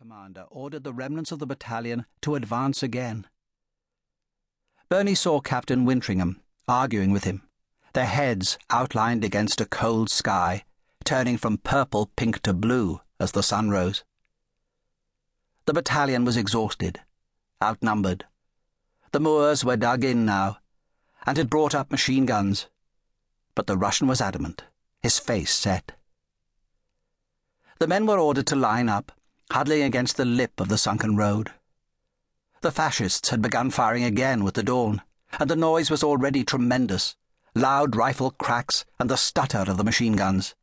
commander ordered the remnants of the battalion to advance again. Bernie saw Captain Wintringham arguing with him, their heads outlined against a cold sky, turning from purple pink to blue as the sun rose. The battalion was exhausted, outnumbered. The Moors were dug in now, and had brought up machine guns. But the Russian was adamant, his face set. The men were ordered to line up huddling against the lip of the sunken road. The fascists had begun firing again with the dawn, and the noise was already tremendous loud rifle cracks and the stutter of the machine guns.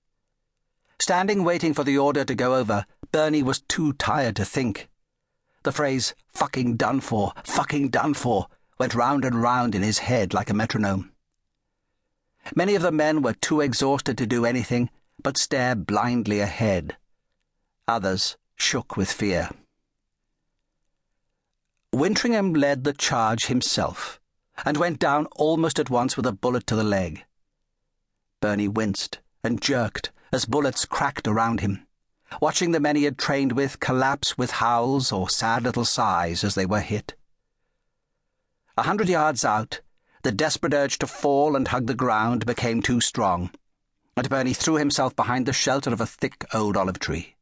Standing waiting for the order to go over, Bernie was too tired to think. The phrase, fucking done for, fucking done for, went round and round in his head like a metronome. Many of the men were too exhausted to do anything but stare blindly ahead. Others shook with fear. Wintringham led the charge himself and went down almost at once with a bullet to the leg. Bernie winced and jerked as bullets cracked around him, watching the men he had trained with collapse with howls or sad little sighs as they were hit. A hundred yards out, the desperate urge to fall and hug the ground became too strong, and Bernie threw himself behind the shelter of a thick old olive tree.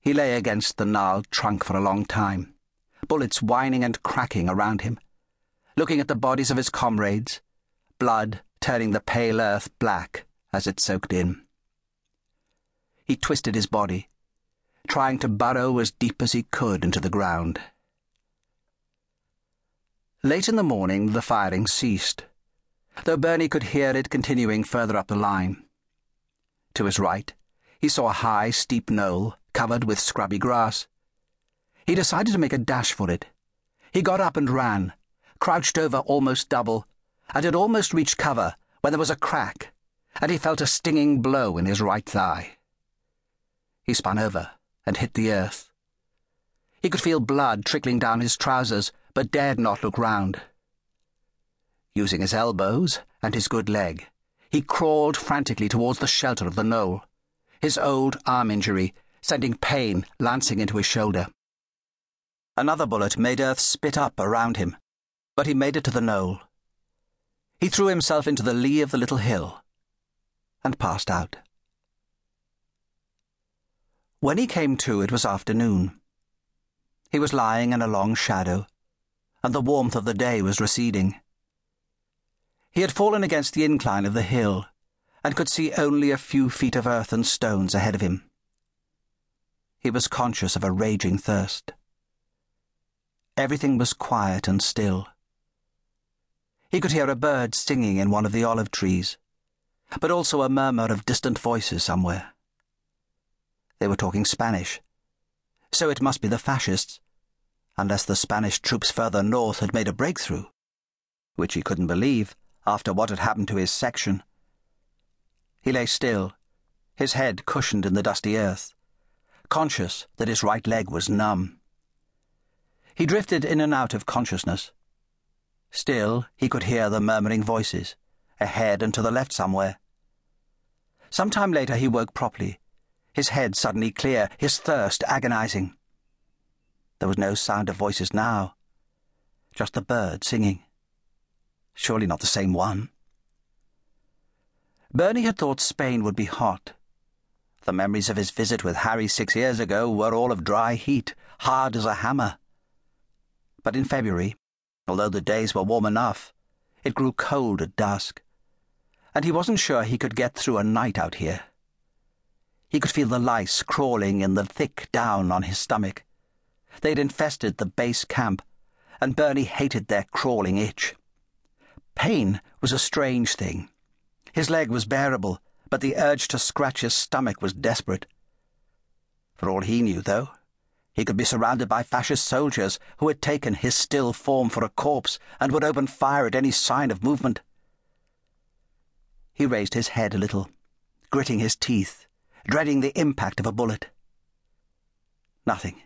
He lay against the gnarled trunk for a long time, bullets whining and cracking around him, looking at the bodies of his comrades, blood turning the pale earth black as it soaked in. He twisted his body, trying to burrow as deep as he could into the ground. Late in the morning, the firing ceased, though Bernie could hear it continuing further up the line. To his right, he saw a high, steep knoll covered with scrubby grass. He decided to make a dash for it. He got up and ran, crouched over almost double, and had almost reached cover when there was a crack, and he felt a stinging blow in his right thigh. He spun over and hit the earth. He could feel blood trickling down his trousers, but dared not look round. Using his elbows and his good leg, he crawled frantically towards the shelter of the knoll. His old arm injury sending pain lancing into his shoulder. Another bullet made earth spit up around him, but he made it to the knoll. He threw himself into the lee of the little hill and passed out. When he came to, it was afternoon. He was lying in a long shadow, and the warmth of the day was receding. He had fallen against the incline of the hill and could see only a few feet of earth and stones ahead of him he was conscious of a raging thirst. Everything was quiet and still. He could hear a bird singing in one of the olive trees, but also a murmur of distant voices somewhere. They were talking Spanish, so it must be the fascists, unless the Spanish troops further north had made a breakthrough, which he couldn't believe after what had happened to his section. He lay still, his head cushioned in the dusty earth conscious that his right leg was numb. He drifted in and out of consciousness. Still, he could hear the murmuring voices, ahead and to the left somewhere. Some time later he woke properly, his head suddenly clear, his thirst agonizing. There was no sound of voices now, just the bird singing. Surely not the same one. Bernie had thought Spain would be hot. The memories of his visit with Harry six years ago were all of dry heat, hard as a hammer. But in February, although the days were warm enough, it grew cold at dusk, and he wasn't sure he could get through a night out here. He could feel the lice crawling in the thick down on his stomach. They'd infested the base camp, and Bernie hated their crawling itch. Pain was a strange thing. His leg was bearable, but the urge to scratch his stomach was desperate. For all he knew, though, he could be surrounded by fascist soldiers who had taken his still form for a corpse and would open fire at any sign of movement. He raised his head a little, gritting his teeth, dreading the impact of a bullet. Nothing.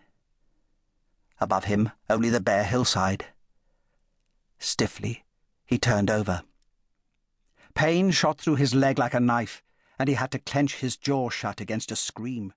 Above him, only the bare hillside. Stiffly, he turned over. Pain shot through his leg like a knife and he had to clench his jaw shut against a scream.